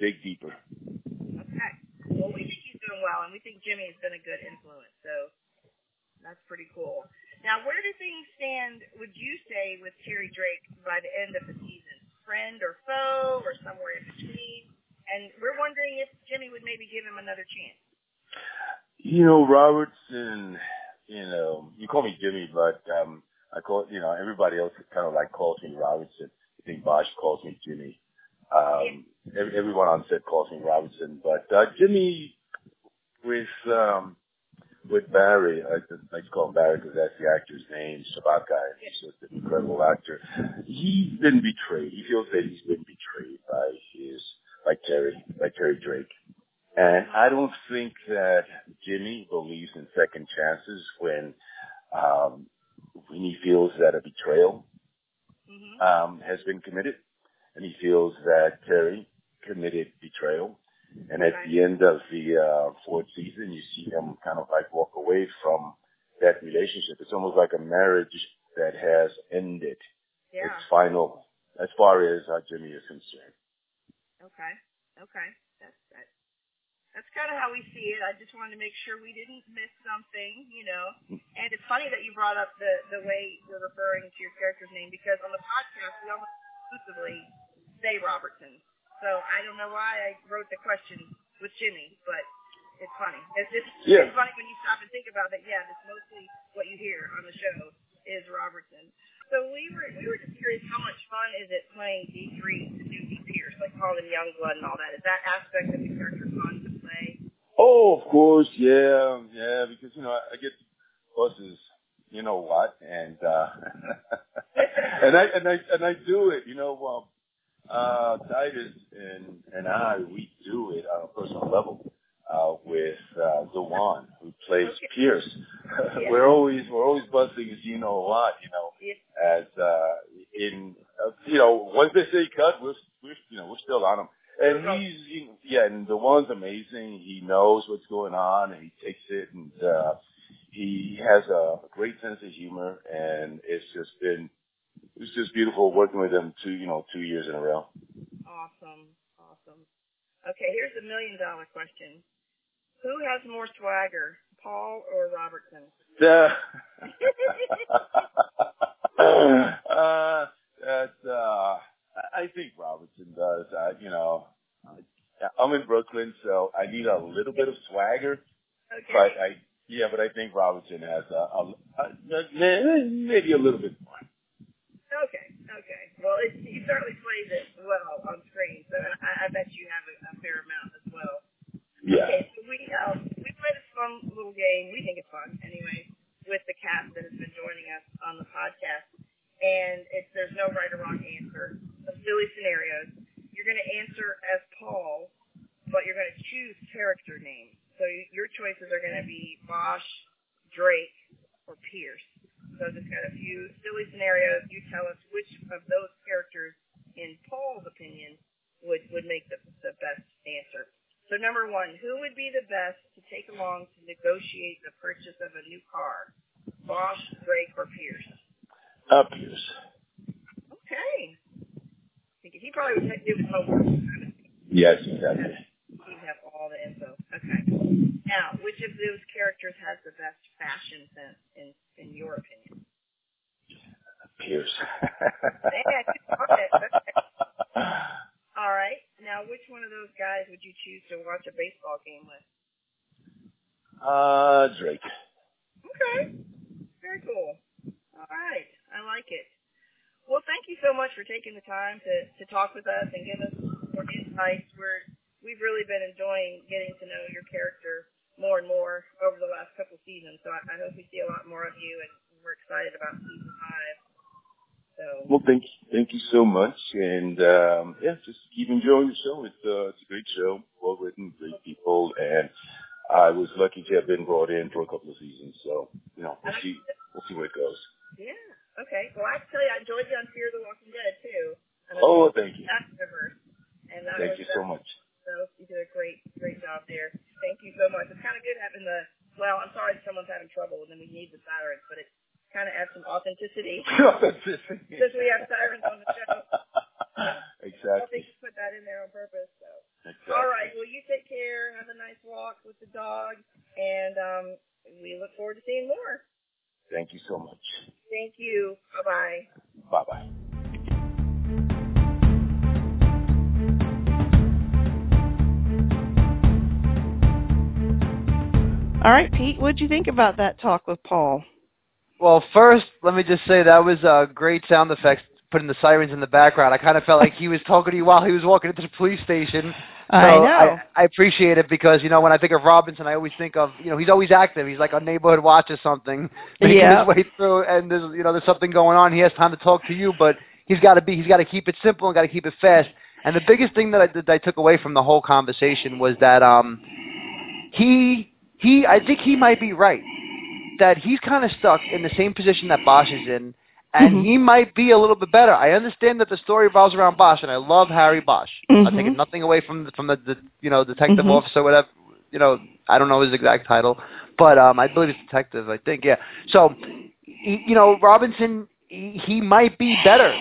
dig deeper. Okay. Well, we think he's doing well, and we think Jimmy has been a good influence. So that's pretty cool. Now, where do things stand? Would you say with Terry Drake by the end of the season? Friend or foe, or somewhere in between? And we're wondering if Jimmy would maybe give him another chance. You know, Robertson, you know, you call me Jimmy, but um I call you know, everybody else kind of like calls me Robinson. I think Bosch calls me Jimmy. Um every, everyone on set calls me Robinson, but uh Jimmy with um with Barry, I like to call him Barry because that's the actor's name, Shabaka. He's just an incredible actor. He's been betrayed. He feels that he's been betrayed by his, by Terry, by Terry Drake. And I don't think that Jimmy believes in second chances when, um, when he feels that a betrayal, Mm-hmm. um, has been committed and he feels that Terry committed betrayal. And at the end of the uh, fourth season, you see him kind of like walk away from that relationship. It's almost like a marriage that has ended Yeah. its final, as far as uh, Jimmy is concerned. Okay. Okay. That's kind of how we see it. I just wanted to make sure we didn't miss something, you know. And it's funny that you brought up the the way you're referring to your character's name because on the podcast we almost exclusively say Robertson. So I don't know why I wrote the question with Jimmy, but it's funny. It's just Yeah. it's funny when you stop and think about it. Yeah, it's mostly what you hear on the show is Robertson. So we were we were just curious how much fun is it playing D three to do D Pierce, like calling him Youngblood and all that. Is that aspect of the character fun? Oh, of course, yeah, yeah, because you know I, I get buses, you know what, and uh and I and I and I do it, you know. Um, uh, Titus and and I, we do it on a personal level uh, with uh, DaJuan, who plays Okay. Pierce. Yeah. we're always we're always busting as you know a lot, you know, Yeah. as uh, in uh, you know once they say cut, we're we're you know we're still on them. And he's he, yeah, and the one's amazing. He knows what's going on, and he takes it, and uh, he has a great sense of humor, and it's just been it's just beautiful working with him two you know two years in a row. Awesome, awesome. Okay, here's a million dollar question: Who has more swagger, Paul or Robertson? Yeah. uh, that's uh, I think Robertson does. Uh, you know, I'm in Brooklyn, so I need a little bit of swagger, Okay. but I yeah, but I think Robertson has a, a, a maybe a little bit more. Okay, okay. Well, it, he certainly plays it well on screen, so I, I bet you have a, a fair amount as well. Yeah. Okay, so we um, we played a fun little game. We think it's fun anyway with the cast that has been joining us on the podcast, and it's there's no right or wrong answer. Silly scenarios. You're going to answer as Paul, but you're going to choose character names. So your choices are going to be Bosch, Drake, or Pierce. So just got a few silly scenarios. You tell us which of those characters, in Paul's opinion, would would make the the best answer. So number one, who would be the best to take along to negotiate the purchase of a new car? Bosch, Drake, or Pierce? Up Pierce. Okay. He probably would do his homework. Yes, exactly. He'd have all the info. Okay. Now, which of those characters has the best fashion sense in in your opinion? Pierce. Hey, I just thought it. Okay. All right. Now, which one of those guys would you choose to watch a baseball game with? uh, Drake. Okay. Very cool. All right. I like it. Well, thank you so much for taking the time to, to talk with us and give us more insights. We're we've really been enjoying getting to know your character more and more over the last couple seasons. So I, I hope we see a lot more of you, and we're excited about season five. So Well, thank you, thank you so much, and um, yeah, just keep enjoying the show. It's uh, it's a great show, well written, great people, and I was lucky to have been brought in for a couple of seasons. So you know, we'll see, we'll see where it goes. yeah. Okay. Well, I have to tell you, I enjoyed you on Fear the Walking Dead too. Oh, thank you, universe. And that thank was, you so uh, much. So you did a great, great job there. Thank you so much. It's kind of good having the. Well, I'm sorry if someone's having trouble, and then we need the sirens, but it kind of adds some authenticity since we have what'd you think about that talk with Paul? Well, first, let me just say that was uh, great sound effects. Putting the sirens in the background, I kind of felt like he was talking to you while he was walking into the police station. So I know. I, I appreciate it because you know when I think of Robinson, I always think of you know he's always active. He's like on Neighborhood Watch or something, making Yeah. his way through, and there's you know there's something going on. He has time to talk to you, but he's got to be he's got to keep it simple and got to keep it fast. And the biggest thing that I, that I took away from the whole conversation was that um he he I think he might be right that he's kind of stuck in the same position that Bosch is in, and Mhm. he might be a little bit better. I understand that the story revolves around Bosch, and I love Harry Bosch. I'm Mhm. taking nothing away from the, from the, the you know detective Mhm. officer, whatever. You know, I don't know his exact title, but um, I believe it's detective. I think, yeah. So, he, you know, Robinson, he, he might be better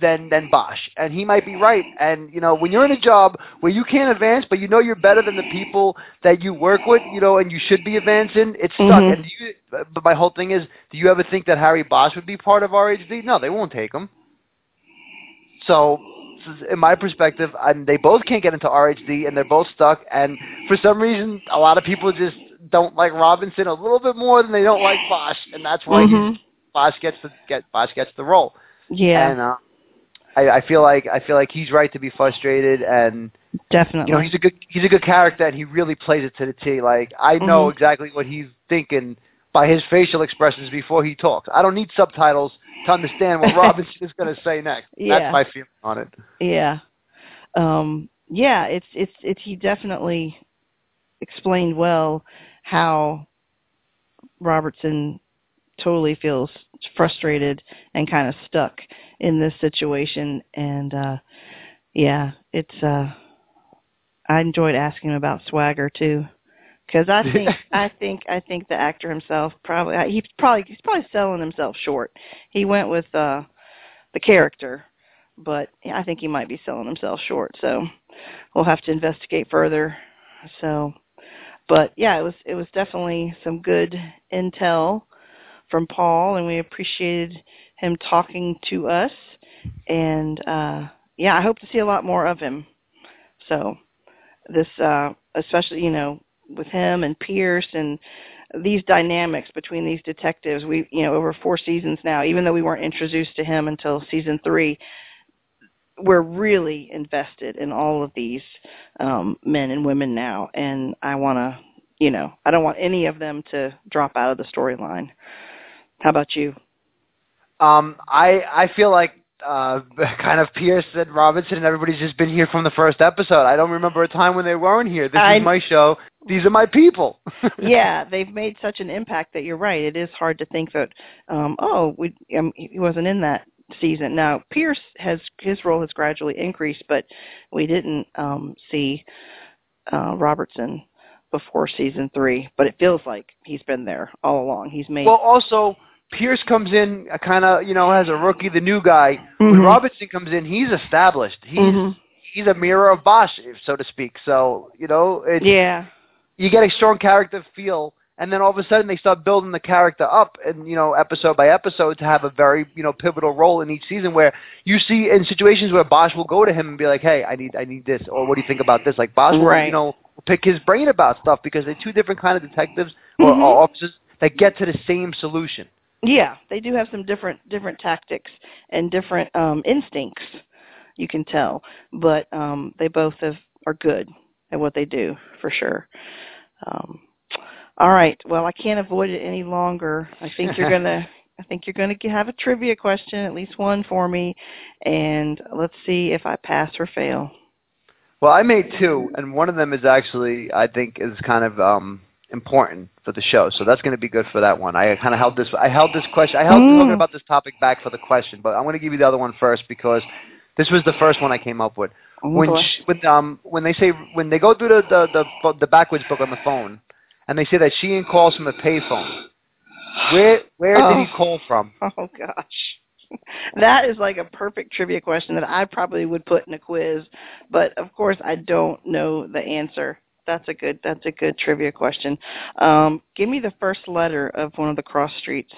than than Bosch, and he might be right. And you know, when you're in a job where you can't advance, but you know you're better than the people that you work with, you know, and you should be advancing, it's stuck. Mhm. And do you, but my whole thing is, do you ever think that Harry Bosch would be part of RHD? No, they won't take him. So, in my perspective, and they both can't get into RHD, and they're both stuck. And for some reason, a lot of people just don't like Robinson a little bit more than they don't like Bosch, and that's why Mhm. Bosch gets the get Bosch gets the role. Yeah, And uh, I, I feel like I feel like he's right to be frustrated, and definitely. you know he's a good he's a good character, and he really plays it to the T. Like I know Mhm. exactly what he's thinking by his facial expressions before he talks. I don't need subtitles to understand what Robinson is going to say next. Yeah. That's my feeling on it. Yeah. Um yeah, it's it's it's he definitely explained well how Robertson totally feels frustrated and kind of stuck in this situation and uh yeah, it's uh I enjoyed asking him about swagger too cuz I think I think I think the actor himself probably he's probably he's probably selling himself short. He went with uh the character but I think he might be selling himself short. So we'll have to investigate further. So, but yeah, it was it was definitely some good intel from Paul, and we appreciated him talking to us. And uh, yeah, I hope to see a lot more of him. So this, uh, especially you know, with him and Pierce and these dynamics between these detectives, we you know over four seasons now, even though we weren't introduced to him until season three we're really invested in all of these um men and women now and I want to you know I don't want any of them to drop out of the storyline. How about you? Um, I I feel like uh, kind of Pierce and Robinson and everybody's just been here from the first episode. I don't remember a time when they weren't here. This I- is my show. These are my people. yeah, they've made such an impact that you're right. It is hard to think that um oh, we um, he wasn't in that season. Now, Pierce has his role has gradually increased, but we didn't um see uh Robertson before season 3, but it feels like he's been there all along. He's made Well, also Pierce comes in kind of you know as a rookie, the new guy. When Mhm. Robinson comes in, he's established. He's Mhm. he's a mirror of Bosch, so to speak. So you know, it's, Yeah. you get a strong character feel, and then all of a sudden they start building the character up, and you know, episode by episode to have a very you know pivotal role in each season. Where you see in situations where Bosch will go to him and be like, "Hey, I need I need this," or "What do you think about this?" Like Bosch will you know pick his brain about stuff because they're two different kind of detectives or, Mhm. or officers that get to the same solution. Yeah, they do have some different different tactics and different um instincts. You can tell, but um they both have are good at what they do for sure. Um all right. Well, I can't avoid it any longer. I think you're going to I think you're going to have a trivia question, at least one for me, and let's see if I pass or fail. Well, I made two, and one of them is actually I think is kind of um important for the show. So that's going to be good for that one. I kind of held this. I held this question. I held Mm. talking about this topic back for the question, but I'm going to give you the other one first because this was the first one I came up with. Oh, when boy. sh when um when they say when they go through the the the, the backwards book on the phone, and they say that Sheehan calls from a payphone. Where where did Oh. he call from? Oh gosh. That is like a perfect trivia question that I probably would put in a quiz, but of course I don't know the answer. That's a good that's a good trivia question. Um give me the first letter of one of the cross streets.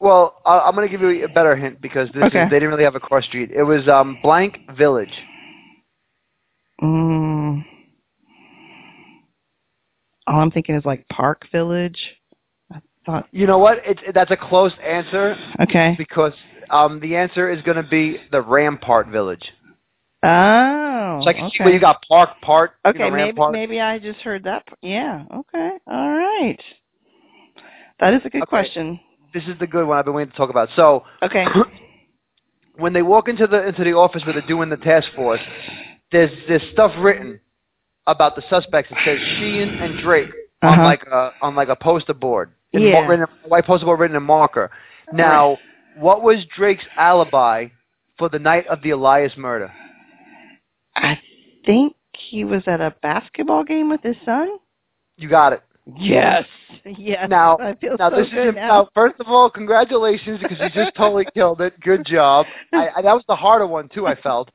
Well, I, I'm going to give you a better hint because this Okay. is, they didn't really have a cross street. It was um blank village. Mm. All I'm thinking is like Park Village. I thought You know what? It's that's a close answer okay. because um the answer is going to be the Rampart Village. Oh. It's like okay. where you got Park Part. you Okay, know, maybe Rampart. maybe I just heard that. Yeah. Okay. All right. That is a good Okay. question. This is the good one I've been waiting to talk about. So Okay. when they walk into the into the office where they're doing the task force, there's there's stuff written about the suspects. It says Sheehan and Drake on Uh-huh. like a on like a poster board. In Yeah. mar- written, a white poster board written in marker. Now, what was Drake's alibi for the night of the Elias murder? I think he was at a basketball game with his son. You got it. Yes. Yes. Now, I feel now so this good is now. now. First of all, congratulations because you just totally killed it. Good job. I, I, that was the harder one too. I felt.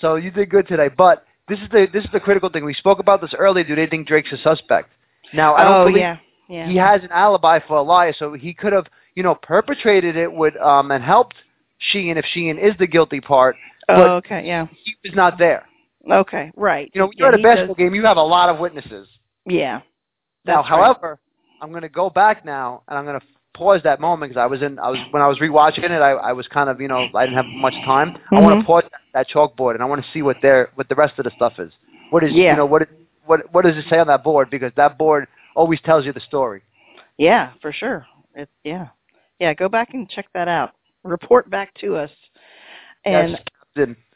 So you did good today. But this is the this is the critical thing. We spoke about this earlier. Do they think Drake's a suspect? Now I don't oh believe yeah. Yeah. he has an alibi for Elias, so he could have you know perpetrated it with um and helped Sheehan if Sheehan is the guilty part. Oh, but okay. Yeah. he was not there. Okay. Right. You know, when yeah, you're at a basketball does- game, you have a lot of witnesses. Yeah. Now, That's right. however, I'm going to go back now and I'm going to pause that moment because I was in, I was when I was rewatching it, I, I was kind of, you know, I didn't have much time. I want to mm-hmm. pause that, that chalkboard and I want to see what their, what the rest of the stuff is. What is, Yeah. you know, what, what, what does it say on that board? Because that board always tells you the story. Yeah, for sure. It, yeah. Yeah, go back and check that out. Report back to us. And Yes,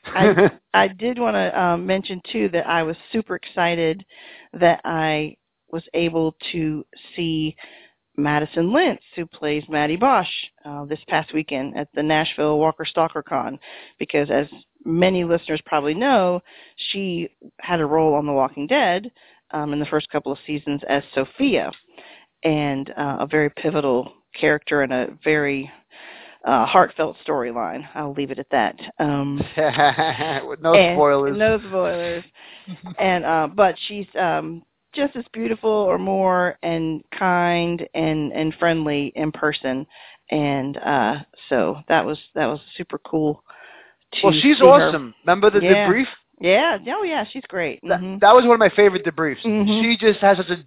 I I did want to um, mention too that I was super excited that I was able to see Madison Lintz, who plays Maddie Bosch, uh, this past weekend at the Nashville Walker Stalker Con, because as many listeners probably know, she had a role on The Walking Dead um, in the first couple of seasons as Sophia, and uh, a very pivotal character and a very uh, heartfelt storyline. I'll leave it at that. Um, no spoilers. No spoilers. and uh but she's um just as beautiful or more and kind and and friendly in person and uh so that was that was super cool well, she's see her. awesome. Remember the Yeah. debrief? Yeah, oh yeah, she's great. That, Mhm. that was one of my favorite debriefs. Mhm. She just has such a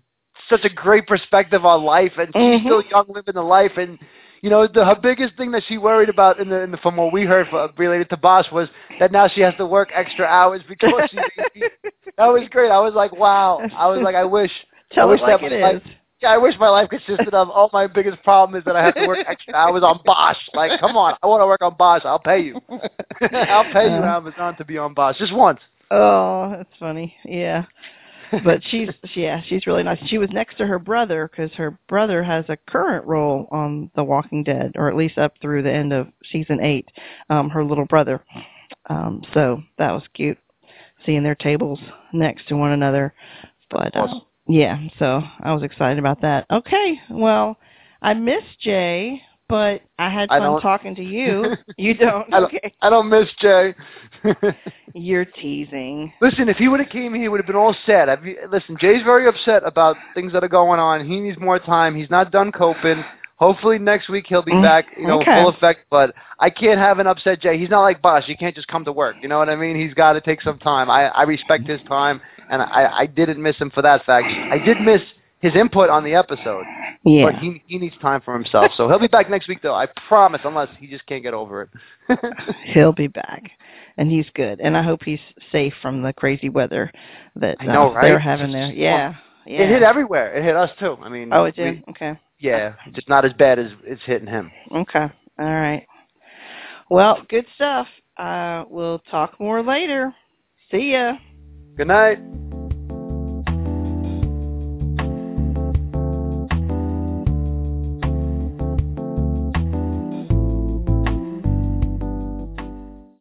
such a great perspective on life, and she's Mhm. still young, living the life. And you know, the, her biggest thing that she worried about in the, in the from what we heard for, related to Bosch was that now she has to work extra hours because she's 18. That was great. I was like, wow. I was like, I wish. Tell I wish like that it my is. life- Yeah, I wish my life consisted of all my biggest problem is that I have to work extra hours on Bosch. Like, come on, I want to work on Bosch. I'll pay you. I'll pay you Uh, Amazon to be on Bosch just once. Oh, that's funny. Yeah. But she's yeah she's really nice. She was next to her brother because her brother has a current role on the walking dead or at least up through the end of season eight um her little brother. Um so that was cute seeing their tables next to one another. But uh, yeah so i was excited about that. Okay well i miss jay but i had fun don't- talking to you you don't I don't, okay I don't miss Jay. you're teasing listen, if he would have came here, he would have been all set. I've, you, listen, Jay's very upset about things that are going on. He needs more time. He's not done coping. Hopefully next week he'll be Mm, back, you know, okay. full effect. But I can't have an upset Jay. He's not like Bosch. He can't just come to work. You know what I mean? He's got to take some time. I, I respect his time, and I, I didn't miss him for that fact. I did miss his input on the episode, yeah but he he needs time for himself. So he'll be back next week, though. I promise, unless he just can't get over it. He'll be back, and he's good. And I hope he's safe from the crazy weather that I know, uh, right? they're having there. Yeah, yeah. It hit everywhere. It hit us too. I mean, Oh, it we- did. okay, Yeah, just not as bad as it's hitting him. okay, all right. Well, good stuff. Uh, we'll talk more later. See ya. Good night.